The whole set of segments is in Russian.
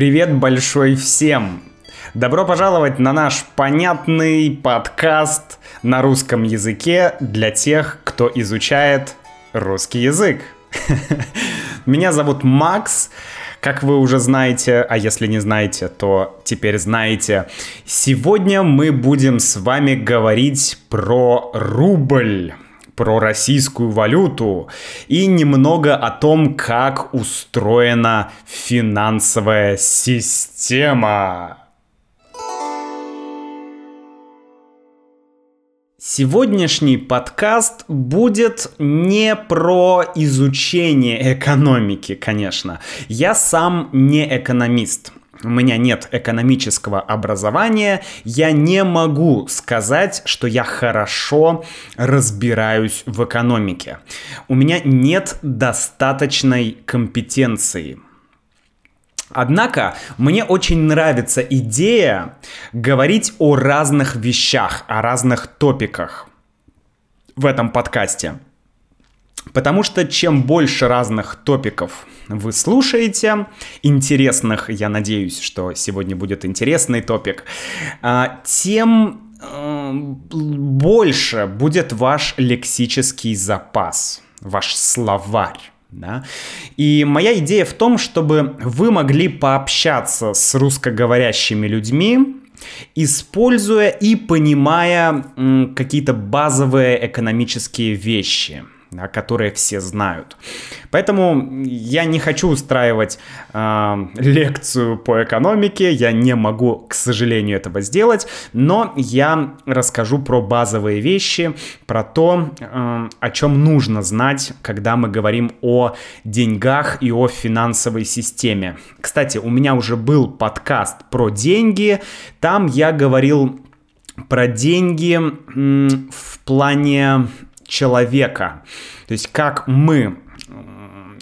Привет большой всем! Добро пожаловать на наш понятный подкаст на русском языке для тех, кто изучает русский язык. Меня зовут Макс, как вы уже знаете, а если не знаете, то теперь знаете. Сегодня мы будем с вами говорить про рубль про российскую валюту и немного о том, как устроена финансовая система. Сегодняшний подкаст будет не про изучение экономики, конечно. Я сам не экономист у меня нет экономического образования, я не могу сказать, что я хорошо разбираюсь в экономике. У меня нет достаточной компетенции. Однако мне очень нравится идея говорить о разных вещах, о разных топиках в этом подкасте. Потому что чем больше разных топиков вы слушаете, интересных, я надеюсь, что сегодня будет интересный топик, а, тем э, больше будет ваш лексический запас, ваш словарь. Да? И моя идея в том, чтобы вы могли пообщаться с русскоговорящими людьми, используя и понимая какие-то базовые экономические вещи – да, которые все знают. Поэтому я не хочу устраивать э, лекцию по экономике, я не могу, к сожалению, этого сделать, но я расскажу про базовые вещи, про то, э, о чем нужно знать, когда мы говорим о деньгах и о финансовой системе. Кстати, у меня уже был подкаст про деньги, там я говорил про деньги в плане человека. То есть как мы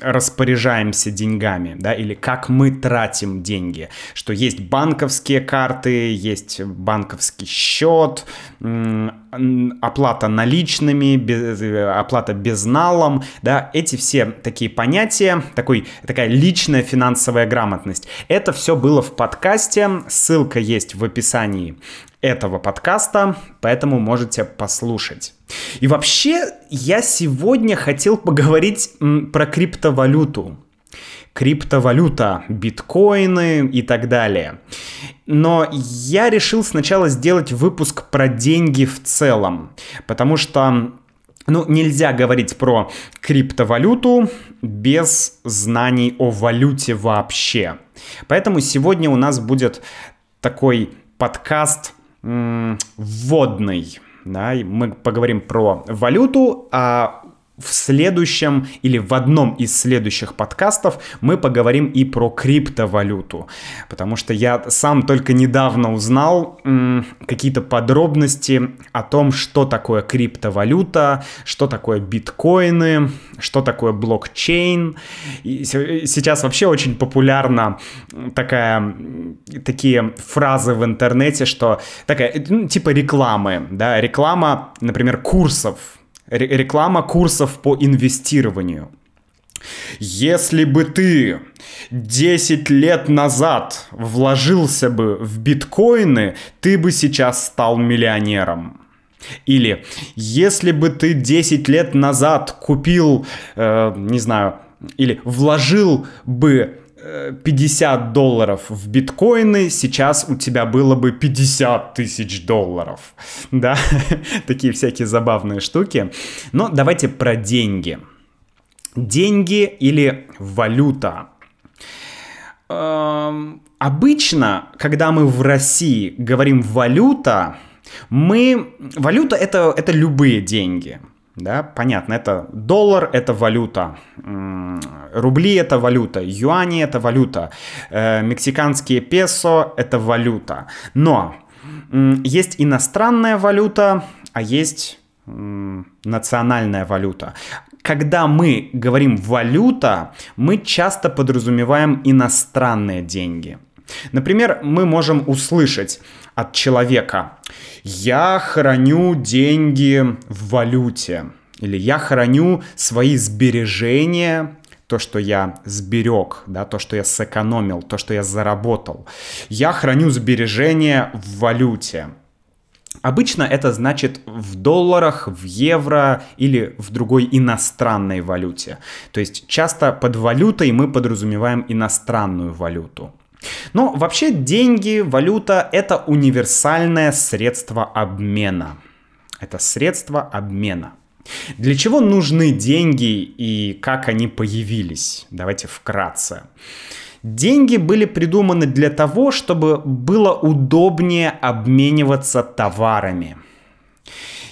распоряжаемся деньгами, да, или как мы тратим деньги, что есть банковские карты, есть банковский счет, оплата наличными, без, оплата безналом, да, эти все такие понятия, такой, такая личная финансовая грамотность. Это все было в подкасте, ссылка есть в описании этого подкаста, поэтому можете послушать. И вообще, я сегодня хотел поговорить про криптовалюту. Криптовалюта, биткоины и так далее. Но я решил сначала сделать выпуск про деньги в целом, потому что ну, нельзя говорить про криптовалюту без знаний о валюте вообще. Поэтому сегодня у нас будет такой подкаст вводный. Да, мы поговорим про валюту, а в следующем или в одном из следующих подкастов мы поговорим и про криптовалюту, потому что я сам только недавно узнал какие-то подробности о том, что такое криптовалюта, что такое биткоины, что такое блокчейн. И сейчас вообще очень популярна такая, такие фразы в интернете, что такая, ну, типа рекламы, да, реклама, например, курсов реклама курсов по инвестированию. Если бы ты 10 лет назад вложился бы в биткоины, ты бы сейчас стал миллионером. Или если бы ты 10 лет назад купил, э, не знаю, или вложил бы 50 долларов в биткоины, сейчас у тебя было бы 50 тысяч долларов. Да, такие всякие забавные штуки. Но давайте про деньги. Деньги или валюта. Эм, обычно, когда мы в России говорим валюта, мы... Валюта это, это любые деньги да, понятно, это доллар, это валюта, рубли это валюта, юани это валюта, э, мексиканские песо это валюта. Но есть иностранная валюта, а есть национальная валюта. Когда мы говорим валюта, мы часто подразумеваем иностранные деньги. Например, мы можем услышать от человека «Я храню деньги в валюте» или «Я храню свои сбережения то, что я сберег, да, то, что я сэкономил, то, что я заработал. Я храню сбережения в валюте. Обычно это значит в долларах, в евро или в другой иностранной валюте. То есть часто под валютой мы подразумеваем иностранную валюту. Но вообще деньги, валюта — это универсальное средство обмена. Это средство обмена. Для чего нужны деньги и как они появились? Давайте вкратце. Деньги были придуманы для того, чтобы было удобнее обмениваться товарами.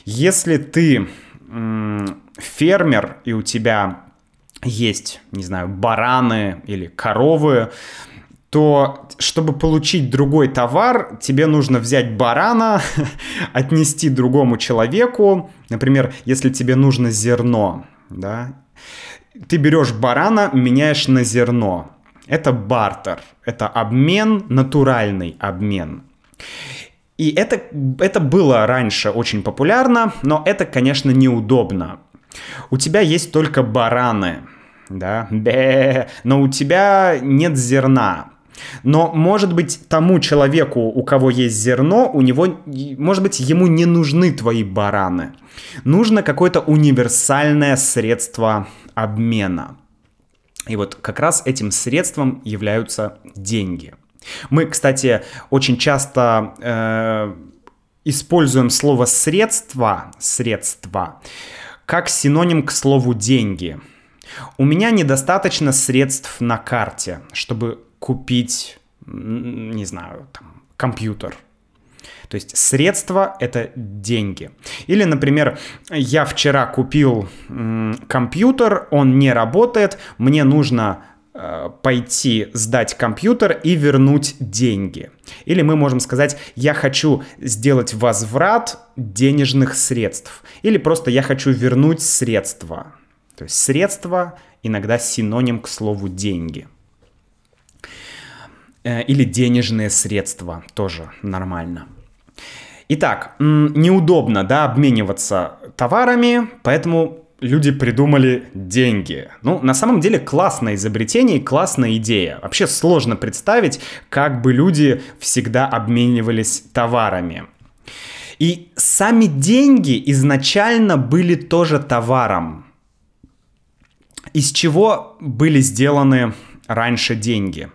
Если ты фермер и у тебя есть, не знаю, бараны или коровы, то чтобы получить другой товар, тебе нужно взять барана, отнести другому человеку. Например, если тебе нужно зерно, да, ты берешь барана, меняешь на зерно. Это бартер, это обмен, натуральный обмен. И это, это было раньше очень популярно, но это, конечно, неудобно. У тебя есть только бараны, да, бе, но у тебя нет зерна. Но, может быть, тому человеку, у кого есть зерно, у него, может быть, ему не нужны твои бараны. Нужно какое-то универсальное средство обмена. И вот как раз этим средством являются деньги. Мы, кстати, очень часто э, используем слово средство, средство, как синоним к слову деньги. У меня недостаточно средств на карте, чтобы купить, не знаю, там, компьютер. То есть средства — это деньги. Или, например, я вчера купил компьютер, он не работает, мне нужно э, пойти сдать компьютер и вернуть деньги. Или мы можем сказать, я хочу сделать возврат денежных средств. Или просто я хочу вернуть средства. То есть средства иногда синоним к слову деньги. Э, или денежные средства тоже нормально. Итак, неудобно, да, обмениваться товарами, поэтому люди придумали деньги. Ну, на самом деле, классное изобретение и классная идея. Вообще сложно представить, как бы люди всегда обменивались товарами. И сами деньги изначально были тоже товаром. Из чего были сделаны раньше деньги?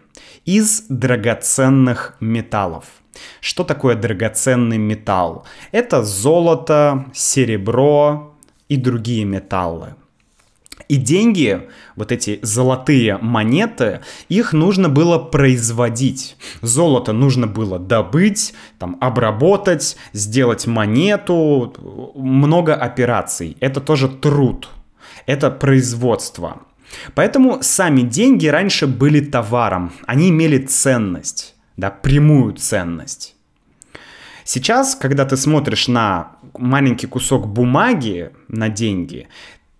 Из драгоценных металлов – что такое драгоценный металл? Это золото, серебро и другие металлы. И деньги, вот эти золотые монеты, их нужно было производить. Золото нужно было добыть, там, обработать, сделать монету, много операций. Это тоже труд, это производство. Поэтому сами деньги раньше были товаром, они имели ценность да, прямую ценность. Сейчас, когда ты смотришь на маленький кусок бумаги на деньги,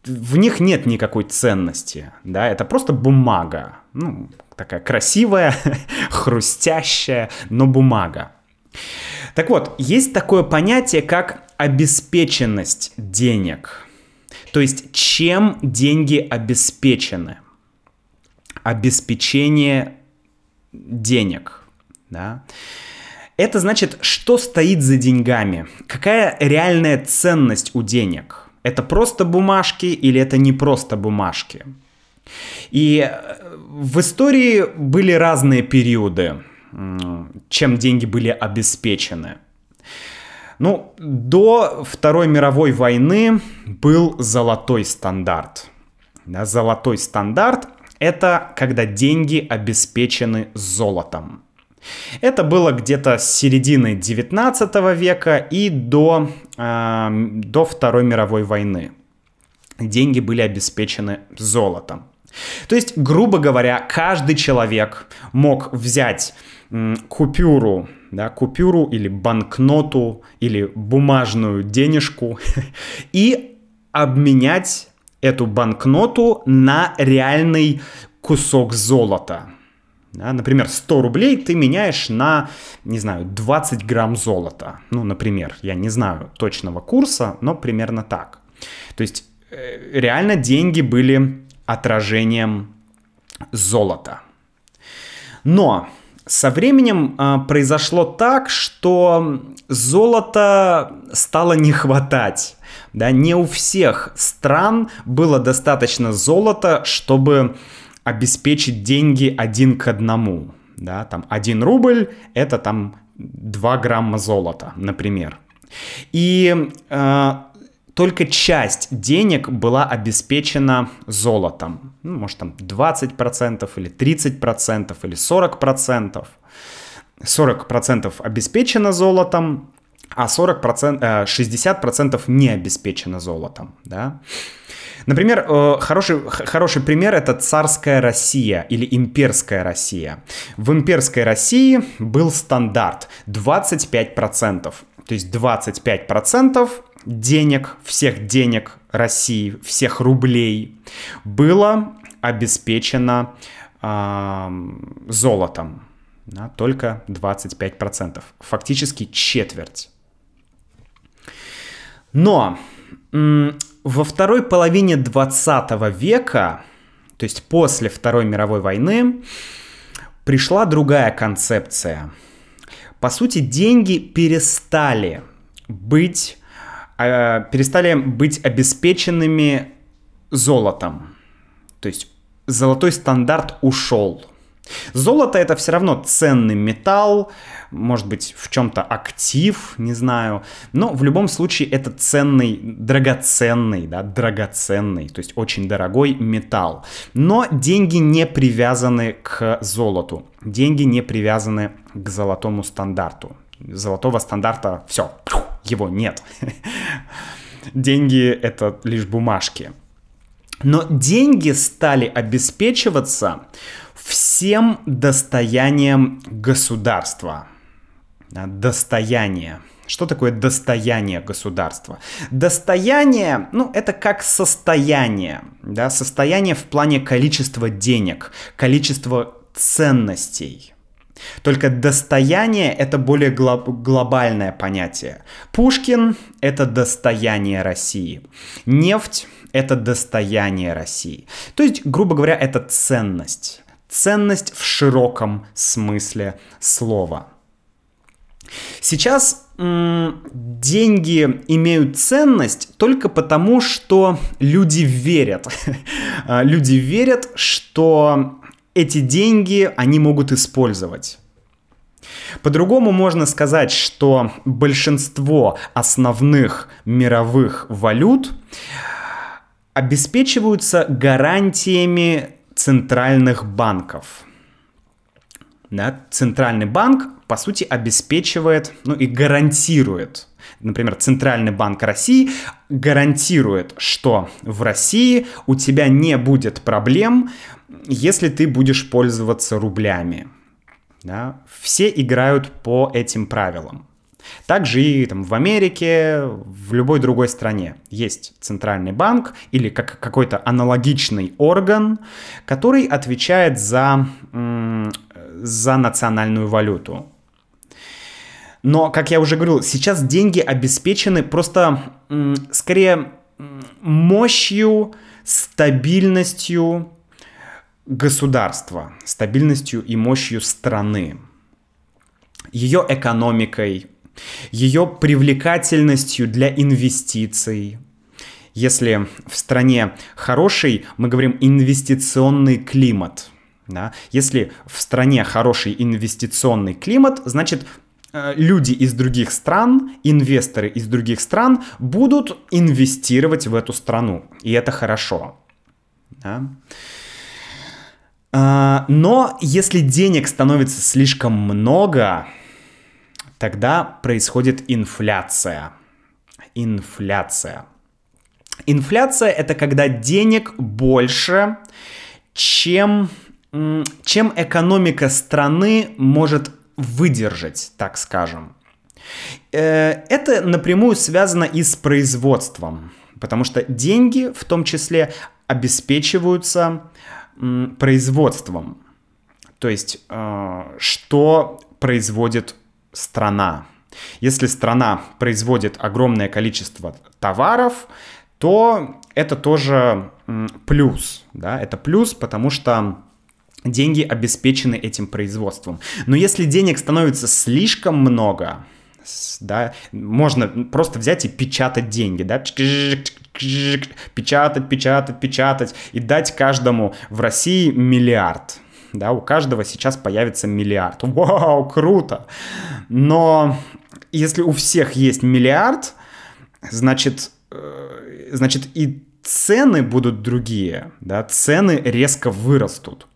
в них нет никакой ценности, да, это просто бумага, ну, такая красивая, хрустящая, но бумага. Так вот, есть такое понятие, как обеспеченность денег. То есть, чем деньги обеспечены? Обеспечение денег – да. Это значит, что стоит за деньгами, какая реальная ценность у денег. Это просто бумажки или это не просто бумажки. И э, в истории были разные периоды, чем деньги были обеспечены. Ну, до Второй мировой войны был золотой стандарт. Да, золотой стандарт – это когда деньги обеспечены золотом. Это было где-то с середины 19 века и до, э, до Второй мировой войны. Деньги были обеспечены золотом. То есть, грубо говоря, каждый человек мог взять купюру, да, купюру или банкноту или бумажную денежку и обменять эту банкноту на реальный кусок золота. Да, например, 100 рублей ты меняешь на, не знаю, 20 грамм золота. Ну, например, я не знаю точного курса, но примерно так. То есть э, реально деньги были отражением золота. Но со временем э, произошло так, что золота стало не хватать. Да, не у всех стран было достаточно золота, чтобы обеспечить деньги один к одному. Да, там один рубль это там 2 грамма золота, например. И э, только часть денег была обеспечена золотом. Ну, может, там 20% или 30% или 40%. 40% обеспечено золотом, а 40%, 60% э, не обеспечено золотом. Да? Например, э, хороший, хороший пример это царская Россия или имперская Россия. В имперской России был стандарт 25%. То есть 25% денег, всех денег России, всех рублей было обеспечено э, золотом. Да, только 25%. Фактически четверть. Но во второй половине 20 века, то есть после Второй мировой войны, пришла другая концепция. По сути, деньги перестали быть, перестали быть обеспеченными золотом. То есть золотой стандарт ушел. Золото это все равно ценный металл, может быть, в чем-то актив, не знаю. Но в любом случае это ценный, драгоценный, да, драгоценный, то есть очень дорогой металл. Но деньги не привязаны к золоту. Деньги не привязаны к золотому стандарту. Золотого стандарта все, его нет. Деньги это лишь бумажки. Но деньги стали обеспечиваться всем достоянием государства. Достояние. Что такое достояние государства? Достояние, ну, это как состояние, да, состояние в плане количества денег, количества ценностей. Только достояние — это более глоб- глобальное понятие. Пушкин — это достояние России. Нефть — это достояние России. То есть, грубо говоря, это ценность. Ценность в широком смысле слова. Сейчас м- деньги имеют ценность только потому, что люди верят. А, люди верят, что эти деньги они могут использовать. По-другому можно сказать, что большинство основных мировых валют обеспечиваются гарантиями центральных банков. Да? Центральный банк, по сути, обеспечивает, ну и гарантирует. Например, Центральный банк России гарантирует, что в России у тебя не будет проблем, если ты будешь пользоваться рублями. Да? Все играют по этим правилам. Также и там, в Америке, в любой другой стране есть центральный банк или как, какой-то аналогичный орган, который отвечает за, за национальную валюту. Но, как я уже говорил, сейчас деньги обеспечены просто скорее мощью, стабильностью государства, стабильностью и мощью страны, ее экономикой, ее привлекательностью для инвестиций. Если в стране хороший, мы говорим инвестиционный климат. Да? Если в стране хороший инвестиционный климат, значит э, люди из других стран, инвесторы из других стран будут инвестировать в эту страну. И это хорошо. Да? А, но если денег становится слишком много, тогда происходит инфляция. Инфляция. Инфляция это когда денег больше, чем, чем экономика страны может выдержать, так скажем. Э, это напрямую связано и с производством, потому что деньги в том числе обеспечиваются производством. То есть, э, что производит страна. Если страна производит огромное количество товаров, то это тоже плюс, да, это плюс, потому что деньги обеспечены этим производством. Но если денег становится слишком много, да, можно просто взять и печатать деньги, да, печатать, печатать, печатать и дать каждому в России миллиард. Да, у каждого сейчас появится миллиард. Вау, круто! Но если у всех есть миллиард, значит, э, значит и цены будут другие, да, цены резко вырастут.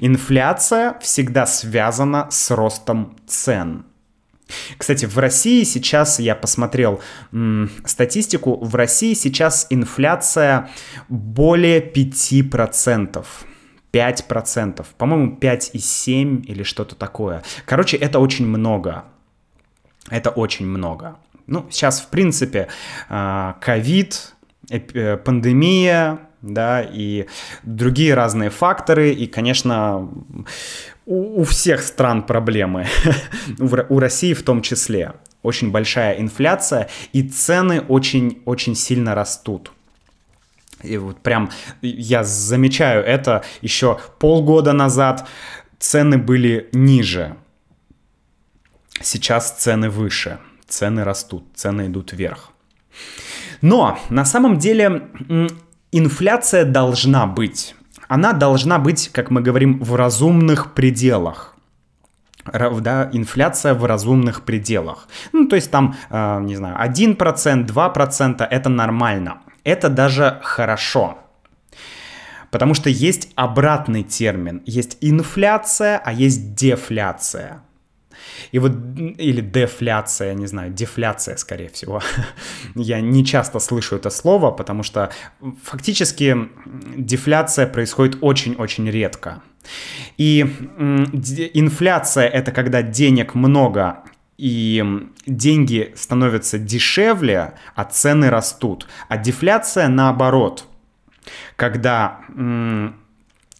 Инфляция всегда связана с ростом цен. Кстати, в России сейчас, я посмотрел м, статистику, в России сейчас инфляция более 5%. 5%, по-моему, 5,7 или что-то такое. Короче, это очень много. Это очень много. Ну, сейчас, в принципе, а, ковид, э, пандемия, да, и другие разные факторы, и, конечно, у, у всех стран проблемы, у России в том числе. Очень большая инфляция, и цены очень-очень сильно растут. И вот прям я замечаю это еще полгода назад цены были ниже. Сейчас цены выше, цены растут, цены идут вверх. Но на самом деле инфляция должна быть. Она должна быть, как мы говорим, в разумных пределах да, инфляция в разумных пределах. Ну, то есть там, э, не знаю, 1%, 2% это нормально. Это даже хорошо. Потому что есть обратный термин. Есть инфляция, а есть дефляция. И вот, или дефляция, не знаю, дефляция, скорее всего. Я не часто слышу это слово, потому что фактически дефляция происходит очень-очень редко. И инфляция это когда денег много и деньги становятся дешевле, а цены растут. А дефляция наоборот, когда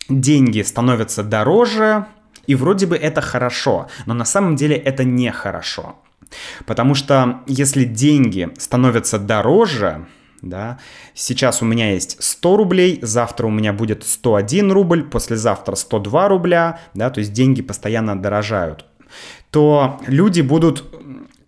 деньги становятся дороже, и вроде бы это хорошо, но на самом деле это нехорошо. Потому что если деньги становятся дороже, да, сейчас у меня есть 100 рублей, завтра у меня будет 101 рубль, послезавтра 102 рубля, да, то есть деньги постоянно дорожают, то люди будут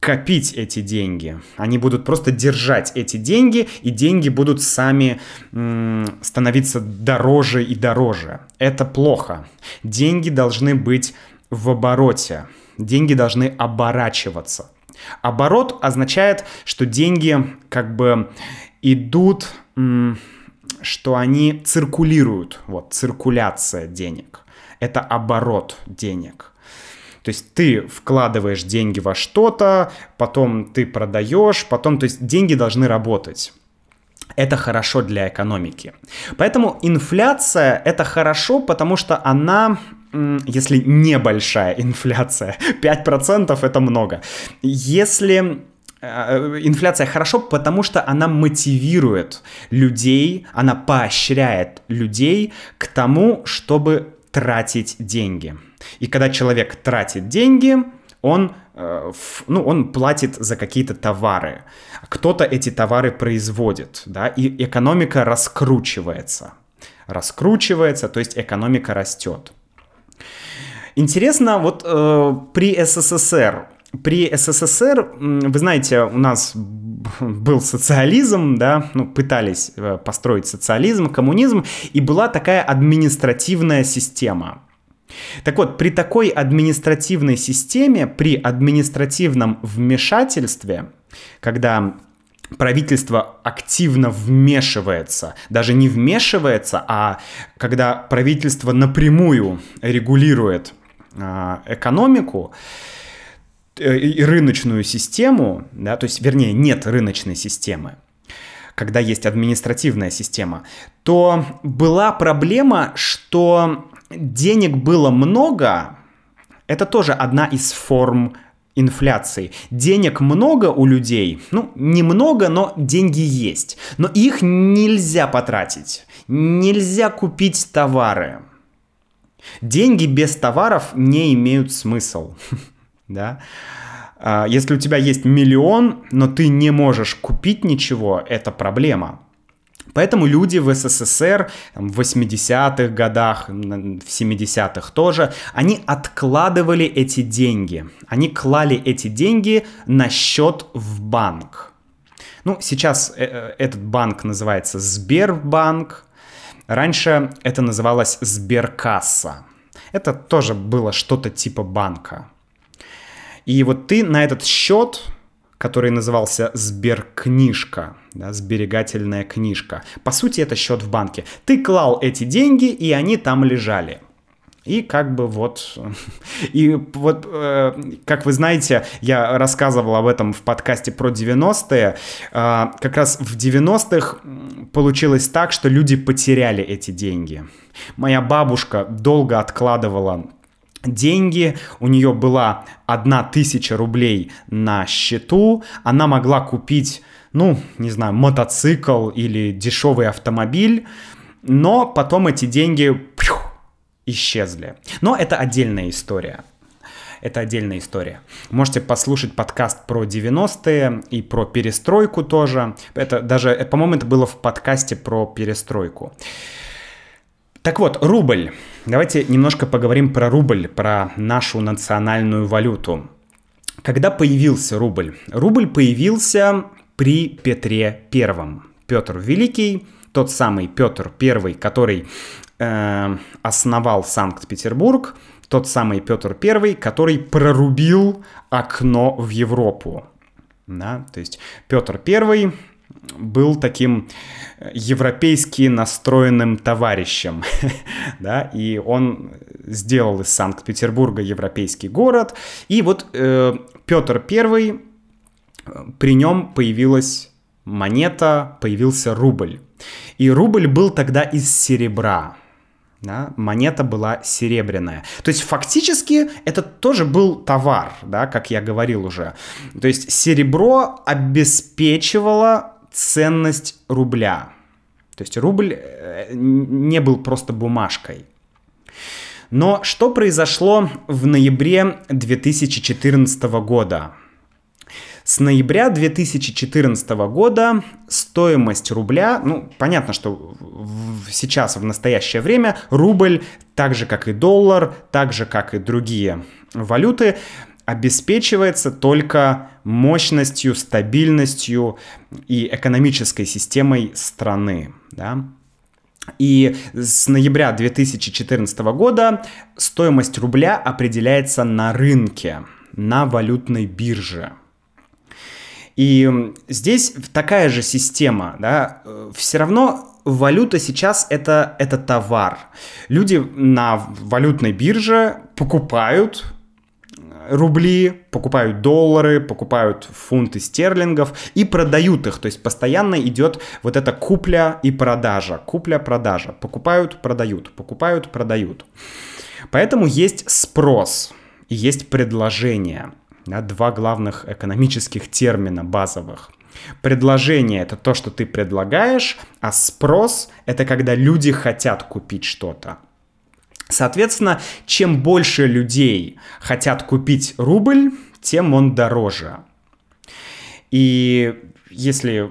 копить эти деньги. Они будут просто держать эти деньги, и деньги будут сами м, становиться дороже и дороже. Это плохо. Деньги должны быть в обороте. Деньги должны оборачиваться. Оборот означает, что деньги как бы идут, м, что они циркулируют. Вот, циркуляция денег. Это оборот денег. То есть ты вкладываешь деньги во что-то, потом ты продаешь, потом, то есть деньги должны работать. Это хорошо для экономики. Поэтому инфляция это хорошо, потому что она если небольшая инфляция, 5% это много. Если э, инфляция хорошо, потому что она мотивирует людей, она поощряет людей к тому, чтобы тратить деньги. И когда человек тратит деньги, он, э, ну, он платит за какие-то товары. Кто-то эти товары производит, да, и экономика раскручивается. Раскручивается, то есть экономика растет. Интересно, вот э, при СССР, при СССР, вы знаете, у нас был социализм, да, ну, пытались э, построить социализм, коммунизм, и была такая административная система – так вот, при такой административной системе, при административном вмешательстве, когда правительство активно вмешивается, даже не вмешивается, а когда правительство напрямую регулирует э, экономику э, рыночную систему, да, то есть, вернее, нет рыночной системы, когда есть административная система, то была проблема, что денег было много, это тоже одна из форм инфляции. Денег много у людей, ну, немного, но деньги есть. Но их нельзя потратить, нельзя купить товары. Деньги без товаров не имеют смысл, да. А, если у тебя есть миллион, но ты не можешь купить ничего, это проблема. Поэтому люди в СССР в 80-х годах, в 70-х тоже, они откладывали эти деньги. Они клали эти деньги на счет в банк. Ну, сейчас э, э, этот банк называется Сбербанк. Раньше это называлось Сберкасса. Это тоже было что-то типа банка. И вот ты на этот счет который назывался Сберкнижка, да, сберегательная книжка. По сути, это счет в банке. Ты клал эти деньги, и они там лежали. И как бы вот, и вот, э, как вы знаете, я рассказывал об этом в подкасте про 90-е. Э, как раз в 90-х получилось так, что люди потеряли эти деньги. Моя бабушка долго откладывала деньги, у нее была одна тысяча рублей на счету, она могла купить, ну, не знаю, мотоцикл или дешевый автомобиль, но потом эти деньги пью, исчезли. Но это отдельная история. Это отдельная история. Можете послушать подкаст про 90-е и про перестройку тоже. Это даже, по-моему, это было в подкасте про перестройку. Так вот, рубль. Давайте немножко поговорим про рубль, про нашу национальную валюту. Когда появился рубль? Рубль появился при Петре Первом. Петр Великий, тот самый Петр Первый, который э, основал Санкт-Петербург, тот самый Петр Первый, который прорубил окно в Европу. Да? То есть Петр Первый был таким европейски настроенным товарищем, да, и он сделал из Санкт-Петербурга европейский город, и вот э, Петр Первый, при нем появилась монета, появился рубль, и рубль был тогда из серебра, да, монета была серебряная. То есть фактически это тоже был товар, да, как я говорил уже. То есть серебро обеспечивало ценность рубля. То есть рубль э, не был просто бумажкой. Но что произошло в ноябре 2014 года? С ноября 2014 года стоимость рубля, ну, понятно, что сейчас, в настоящее время, рубль, так же, как и доллар, так же, как и другие валюты, обеспечивается только мощностью, стабильностью и экономической системой страны. Да? И с ноября 2014 года стоимость рубля определяется на рынке, на валютной бирже. И здесь такая же система, да, все равно валюта сейчас это, это товар. Люди на валютной бирже покупают рубли, покупают доллары, покупают фунты стерлингов и продают их. То есть постоянно идет вот эта купля и продажа. Купля-продажа. Покупают, продают. Покупают, продают. Поэтому есть спрос и есть предложение. Да, два главных экономических термина базовых. Предложение это то, что ты предлагаешь, а спрос это когда люди хотят купить что-то. Соответственно, чем больше людей хотят купить рубль, тем он дороже. И если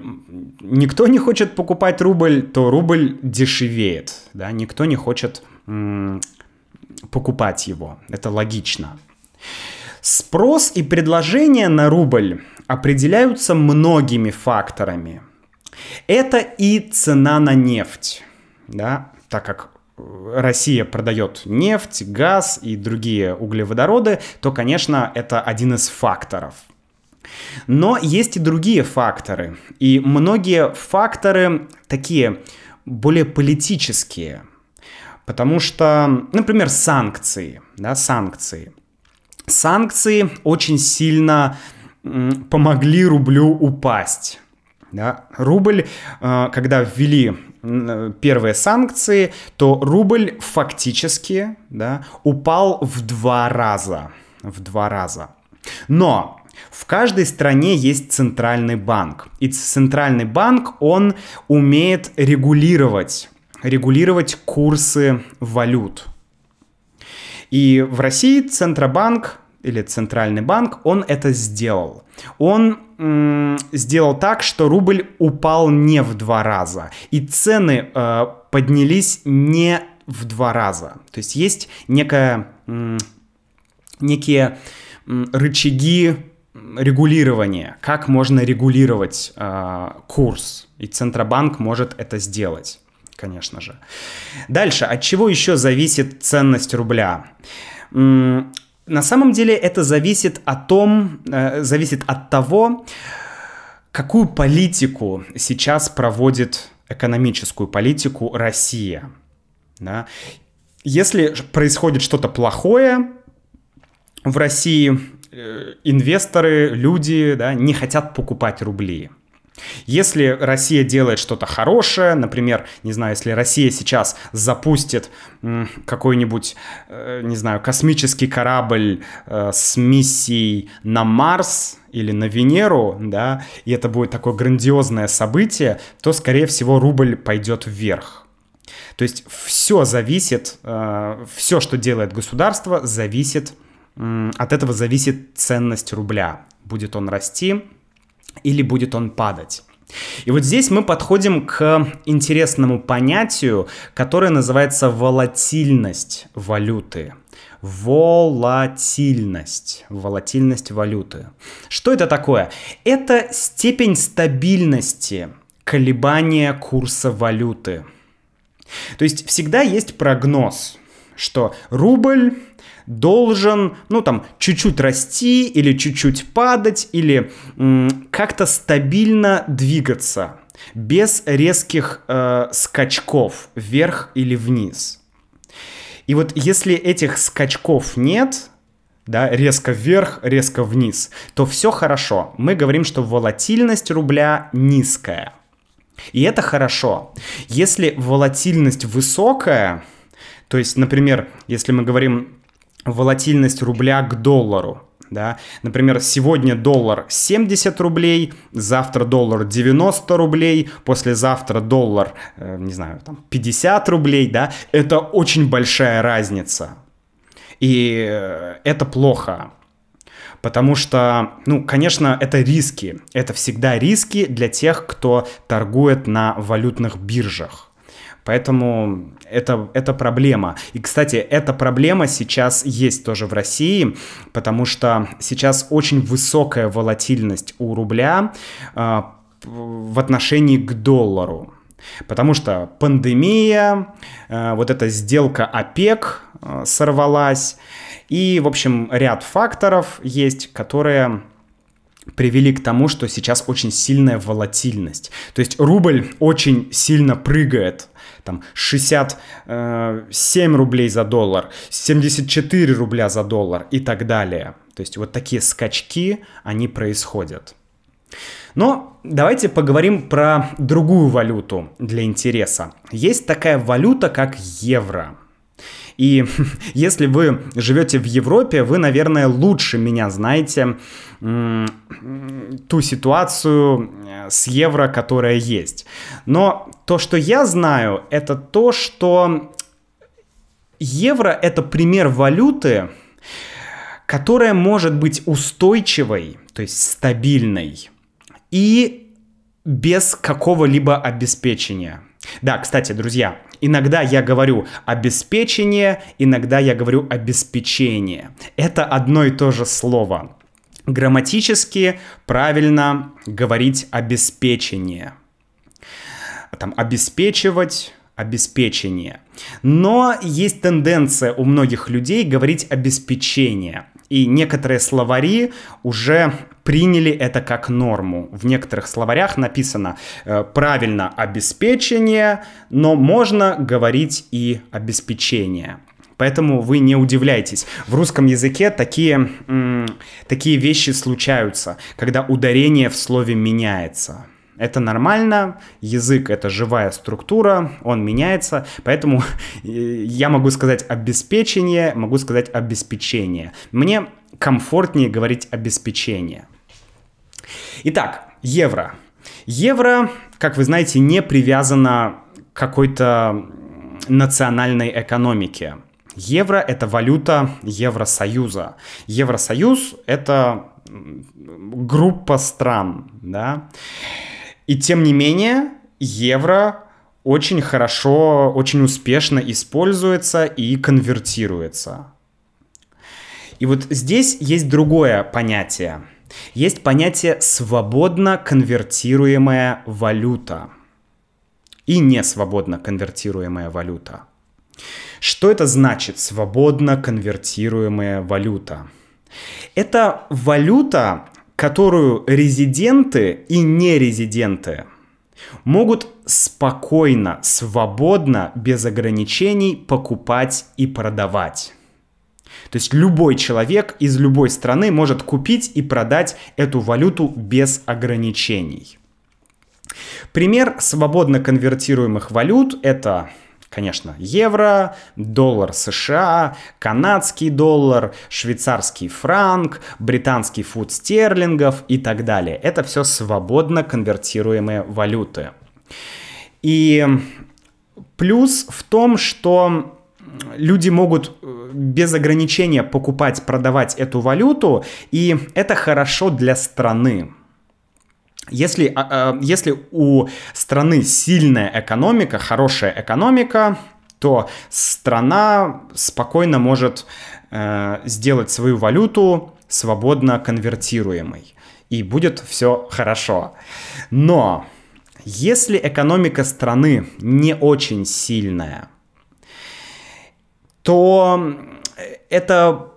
никто не хочет покупать рубль, то рубль дешевеет. Да? Никто не хочет м- покупать его. Это логично. Спрос и предложение на рубль определяются многими факторами. Это и цена на нефть, да, так как Россия продает нефть, газ и другие углеводороды, то, конечно, это один из факторов. Но есть и другие факторы. И многие факторы такие более политические. Потому что, например, санкции. Да, санкции. Санкции очень сильно помогли рублю упасть. Да? Рубль, э, когда ввели первые санкции, то рубль фактически да, упал в два раза. В два раза. Но в каждой стране есть центральный банк. И центральный банк, он умеет регулировать, регулировать курсы валют. И в России Центробанк или Центральный банк, он это сделал. Он м, сделал так, что рубль упал не в два раза, и цены э, поднялись не в два раза. То есть есть некая, м, некие м, рычаги регулирования, как можно регулировать э, курс, и Центробанк может это сделать конечно же. Дальше, от чего еще зависит ценность рубля? На самом деле это зависит о том, э, зависит от того, какую политику сейчас проводит экономическую политику Россия. Да? Если происходит что-то плохое в России, э, инвесторы, люди да, не хотят покупать рубли. Если Россия делает что-то хорошее, например, не знаю, если Россия сейчас запустит какой-нибудь, э, не знаю, космический корабль э, с миссией на Марс или на Венеру, да, и это будет такое грандиозное событие, то, скорее всего, рубль пойдет вверх. То есть все зависит, э, все, что делает государство, зависит, от этого зависит ценность рубля. Будет он расти или будет он падать. И вот здесь мы подходим к интересному понятию, которое называется волатильность валюты. Волатильность. Волатильность валюты. Что это такое? Это степень стабильности колебания курса валюты. То есть всегда есть прогноз, что рубль должен, ну там, чуть-чуть расти или чуть-чуть падать, или как-то стабильно двигаться, без резких э, скачков вверх или вниз. И вот если этих скачков нет, да, резко вверх, резко вниз, то все хорошо. Мы говорим, что волатильность рубля низкая. И это хорошо. Если волатильность высокая, то есть, например, если мы говорим волатильность рубля к доллару. Да? Например, сегодня доллар 70 рублей, завтра доллар 90 рублей, послезавтра доллар, э, не знаю, там 50 рублей, да, это очень большая разница. И э, это плохо. Потому что, ну, конечно, это риски. Это всегда риски для тех, кто торгует на валютных биржах. Поэтому это, это проблема. И, кстати, эта проблема сейчас есть тоже в России, потому что сейчас очень высокая волатильность у рубля э, в отношении к доллару. Потому что пандемия, э, вот эта сделка ОПЕК э, сорвалась, и, в общем, ряд факторов есть, которые привели к тому, что сейчас очень сильная волатильность. То есть рубль очень сильно прыгает там 67 э, рублей за доллар, 74 рубля за доллар и так далее. То есть вот такие скачки, они происходят. Но давайте поговорим про другую валюту для интереса. Есть такая валюта, как евро. И если вы живете в Европе, вы, наверное, лучше меня знаете ту ситуацию э, с евро, которая есть. Но то, что я знаю, это то, что евро это пример валюты, которая может быть устойчивой, то есть стабильной, и без какого-либо обеспечения. Да, кстати, друзья, иногда я говорю обеспечение, иногда я говорю обеспечение. Это одно и то же слово. Грамматически правильно говорить обеспечение. Там обеспечивать, обеспечение. Но есть тенденция у многих людей говорить обеспечение. И некоторые словари уже приняли это как норму. В некоторых словарях написано э, правильно обеспечение, но можно говорить и обеспечение. Поэтому вы не удивляйтесь. В русском языке такие, м, такие вещи случаются, когда ударение в слове меняется. Это нормально, язык это живая структура, он меняется, поэтому я могу сказать обеспечение, могу сказать обеспечение. Мне комфортнее говорить обеспечение. Итак, евро. Евро, как вы знаете, не привязано к какой-то национальной экономике. Евро – это валюта Евросоюза. Евросоюз – это группа стран, да. И тем не менее, евро очень хорошо, очень успешно используется и конвертируется. И вот здесь есть другое понятие. Есть понятие свободно конвертируемая валюта и не свободно конвертируемая валюта. Что это значит свободно конвертируемая валюта? Это валюта, которую резиденты и нерезиденты могут спокойно, свободно, без ограничений покупать и продавать. То есть любой человек из любой страны может купить и продать эту валюту без ограничений. Пример свободно конвертируемых валют это конечно, евро, доллар США, канадский доллар, швейцарский франк, британский фунт стерлингов и так далее. Это все свободно конвертируемые валюты. И плюс в том, что люди могут э, без ограничения покупать, продавать эту валюту, и это хорошо для страны. Если, а, а, если у страны сильная экономика, хорошая экономика, то страна спокойно может э, сделать свою валюту свободно конвертируемой. И будет все хорошо. Но если экономика страны не очень сильная, то это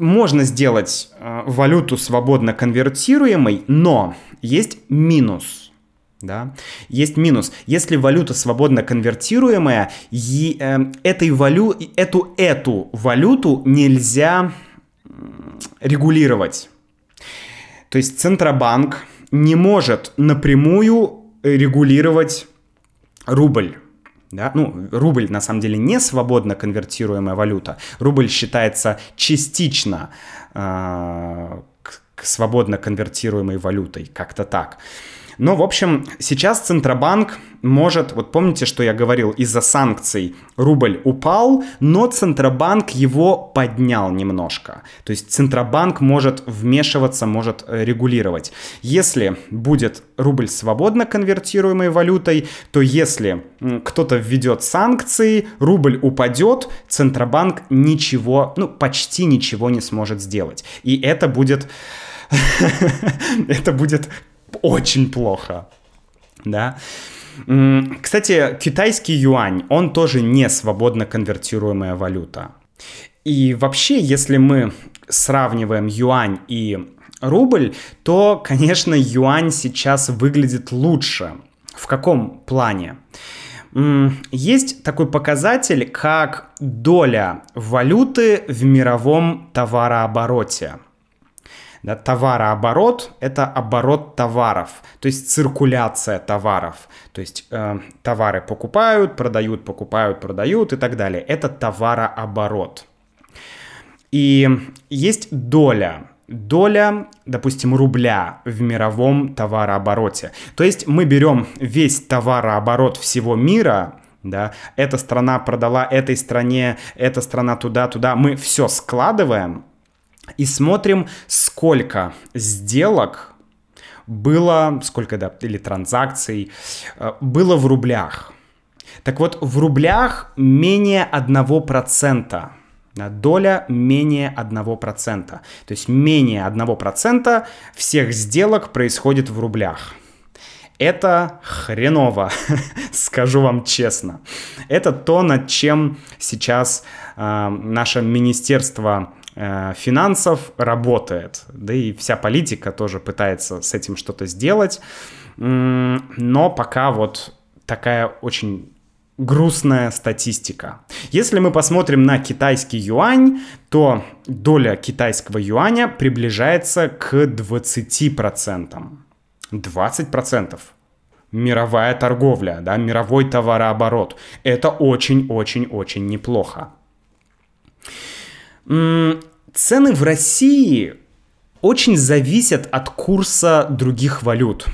можно сделать э, валюту свободно конвертируемой, но есть минус. Да? Есть минус. Если валюта свободно конвертируемая, е, э, этой валю, эту, эту валюту нельзя регулировать. То есть Центробанк не может напрямую регулировать рубль. Да? Ну, рубль на самом деле не свободно конвертируемая валюта. Рубль считается частично э, к свободно конвертируемой валютой, как-то так. Но, в общем, сейчас Центробанк может, вот помните, что я говорил, из-за санкций рубль упал, но Центробанк его поднял немножко. То есть Центробанк может вмешиваться, может э, регулировать. Если будет рубль свободно конвертируемой валютой, то если кто-то введет санкции, рубль упадет, Центробанк ничего, ну почти ничего не сможет сделать. И это будет... это будет очень плохо. Да. Кстати, китайский юань, он тоже не свободно конвертируемая валюта. И вообще, если мы сравниваем юань и рубль, то, конечно, юань сейчас выглядит лучше. В каком плане? Есть такой показатель, как доля валюты в мировом товарообороте. Да, товарооборот — это оборот товаров, то есть циркуляция товаров. То есть э, товары покупают, продают, покупают, продают и так далее. Это товарооборот. И есть доля доля, допустим, рубля в мировом товарообороте. То есть мы берем весь товарооборот всего мира, да, эта страна продала этой стране, эта страна туда-туда, мы все складываем, и смотрим, сколько сделок было, сколько, да, или транзакций э, было в рублях. Так вот, в рублях менее 1%. Доля менее 1%. То есть менее 1% всех сделок происходит в рублях. Это хреново, скажу вам честно. Это то, над чем сейчас э, наше министерство финансов работает, да и вся политика тоже пытается с этим что-то сделать, но пока вот такая очень грустная статистика. Если мы посмотрим на китайский юань, то доля китайского юаня приближается к 20%. 20% мировая торговля, да, мировой товарооборот. Это очень-очень-очень неплохо. Цены в России очень зависят от курса других валют.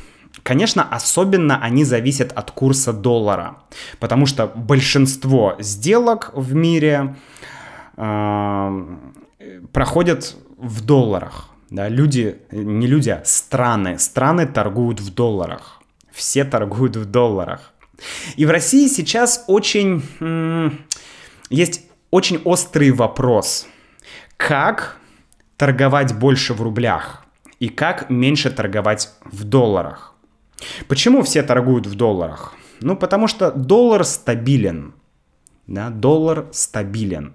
Конечно, особенно они зависят от курса доллара, потому что большинство сделок в мире э, проходят в долларах. Да, люди, не люди, а страны. Страны торгуют в долларах. Все торгуют в долларах. И в России сейчас очень... есть очень острый вопрос. Как торговать больше в рублях? И как меньше торговать в долларах? Почему все торгуют в долларах? Ну, потому что доллар стабилен. Да, доллар стабилен.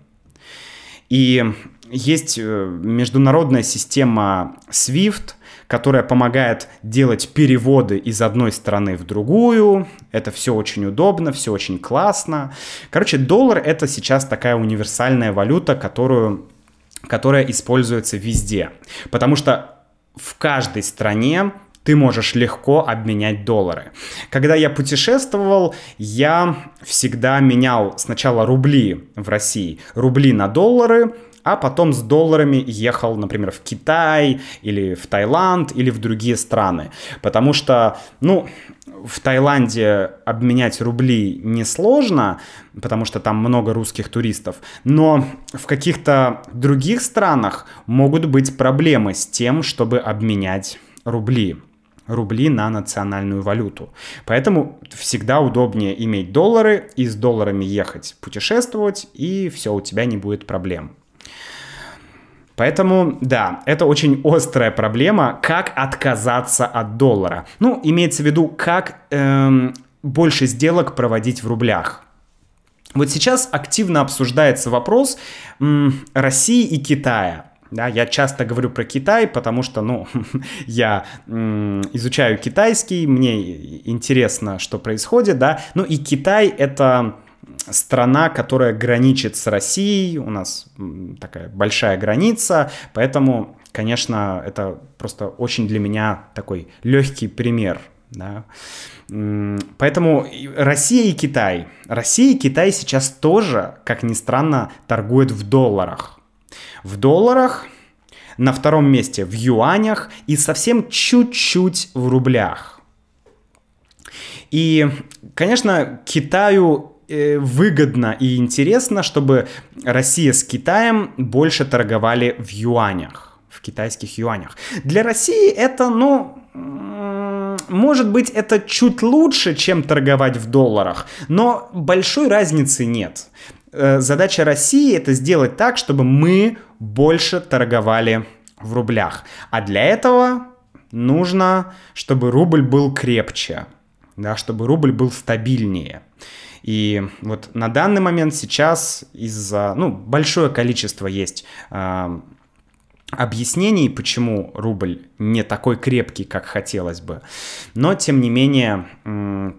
И есть э, международная система SWIFT, которая помогает делать переводы из одной страны в другую. Это все очень удобно, все очень классно. Короче, доллар это сейчас такая универсальная валюта, которую, которая используется везде. Потому что в каждой стране ты можешь легко обменять доллары. Когда я путешествовал, я всегда менял сначала рубли в России, рубли на доллары, а потом с долларами ехал, например, в Китай или в Таиланд или в другие страны. Потому что, ну, в Таиланде обменять рубли несложно, потому что там много русских туристов, но в каких-то других странах могут быть проблемы с тем, чтобы обменять рубли рубли на национальную валюту. Поэтому всегда удобнее иметь доллары и с долларами ехать путешествовать, и все, у тебя не будет проблем. Поэтому, да, это очень острая проблема, как отказаться от доллара. Ну, имеется в виду, как эм, больше сделок проводить в рублях. Вот сейчас активно обсуждается вопрос м, России и Китая. Да, я часто говорю про Китай, потому что, ну, я м, изучаю китайский, мне интересно, что происходит, да. Ну и Китай это страна, которая граничит с Россией, у нас такая большая граница, поэтому, конечно, это просто очень для меня такой легкий пример, да. Поэтому Россия и Китай. Россия и Китай сейчас тоже, как ни странно, торгуют в долларах в долларах, на втором месте в юанях и совсем чуть-чуть в рублях. И, конечно, Китаю выгодно и интересно, чтобы Россия с Китаем больше торговали в юанях, в китайских юанях. Для России это, ну, может быть, это чуть лучше, чем торговать в долларах, но большой разницы нет. Э, задача России это сделать так, чтобы мы больше торговали в рублях. А для этого нужно, чтобы рубль был крепче, да, чтобы рубль был стабильнее. И вот на данный момент сейчас из-за, ну, большое количество есть э, объяснений, почему рубль не такой крепкий, как хотелось бы. Но, тем не менее,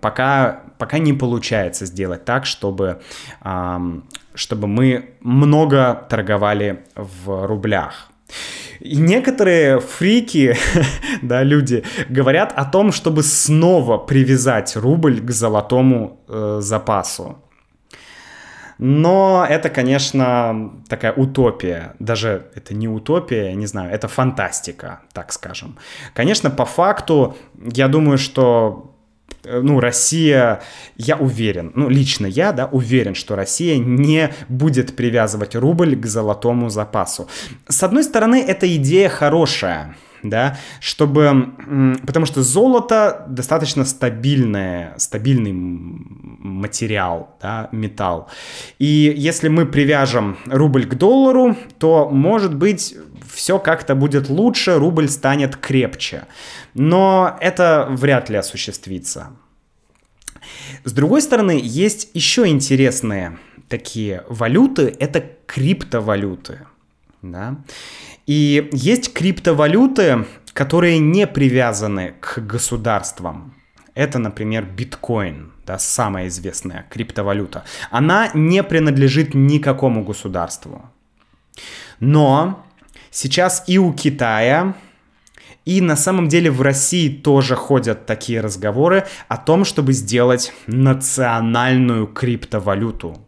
пока, пока не получается сделать так, чтобы, чтобы мы много торговали в рублях. И некоторые фрики, да, люди говорят о том, чтобы снова привязать рубль к золотому э, запасу. Но это, конечно, такая утопия. Даже это не утопия, я не знаю, это фантастика, так скажем. Конечно, по факту, я думаю, что ну, Россия, я уверен, ну, лично я, да, уверен, что Россия не будет привязывать рубль к золотому запасу. С одной стороны, эта идея хорошая, да, чтобы, потому что золото достаточно стабильное, стабильный материал, да, металл. И если мы привяжем рубль к доллару, то, может быть, все как-то будет лучше, рубль станет крепче. Но это вряд ли осуществится. С другой стороны, есть еще интересные такие валюты, это криптовалюты. Да? И есть криптовалюты, которые не привязаны к государствам. Это, например, биткоин, да, самая известная криптовалюта. Она не принадлежит никакому государству. Но сейчас и у Китая, и на самом деле в России тоже ходят такие разговоры о том, чтобы сделать национальную криптовалюту.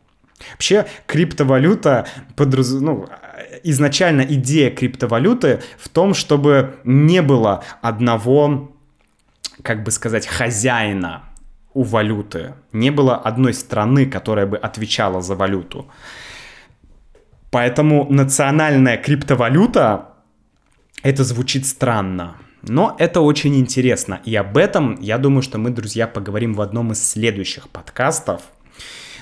Вообще криптовалюта подраз... ну, изначально идея криптовалюты в том, чтобы не было одного, как бы сказать, хозяина у валюты. Не было одной страны, которая бы отвечала за валюту. Поэтому национальная криптовалюта Это звучит странно, но это очень интересно. И об этом, я думаю, что мы, друзья, поговорим в одном из следующих подкастов.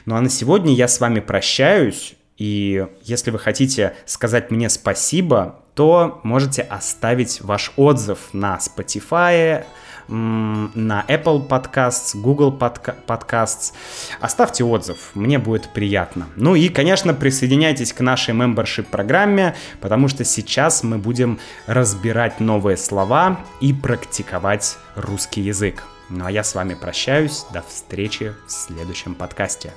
Ну а на сегодня я с вами прощаюсь. И если вы хотите сказать мне спасибо, то можете оставить ваш отзыв на Spotify, на Apple Podcasts, Google Podcasts. Оставьте отзыв, мне будет приятно. Ну и, конечно, присоединяйтесь к нашей membership программе, потому что сейчас мы будем разбирать новые слова и практиковать русский язык. Ну а я с вами прощаюсь. До встречи в следующем подкасте.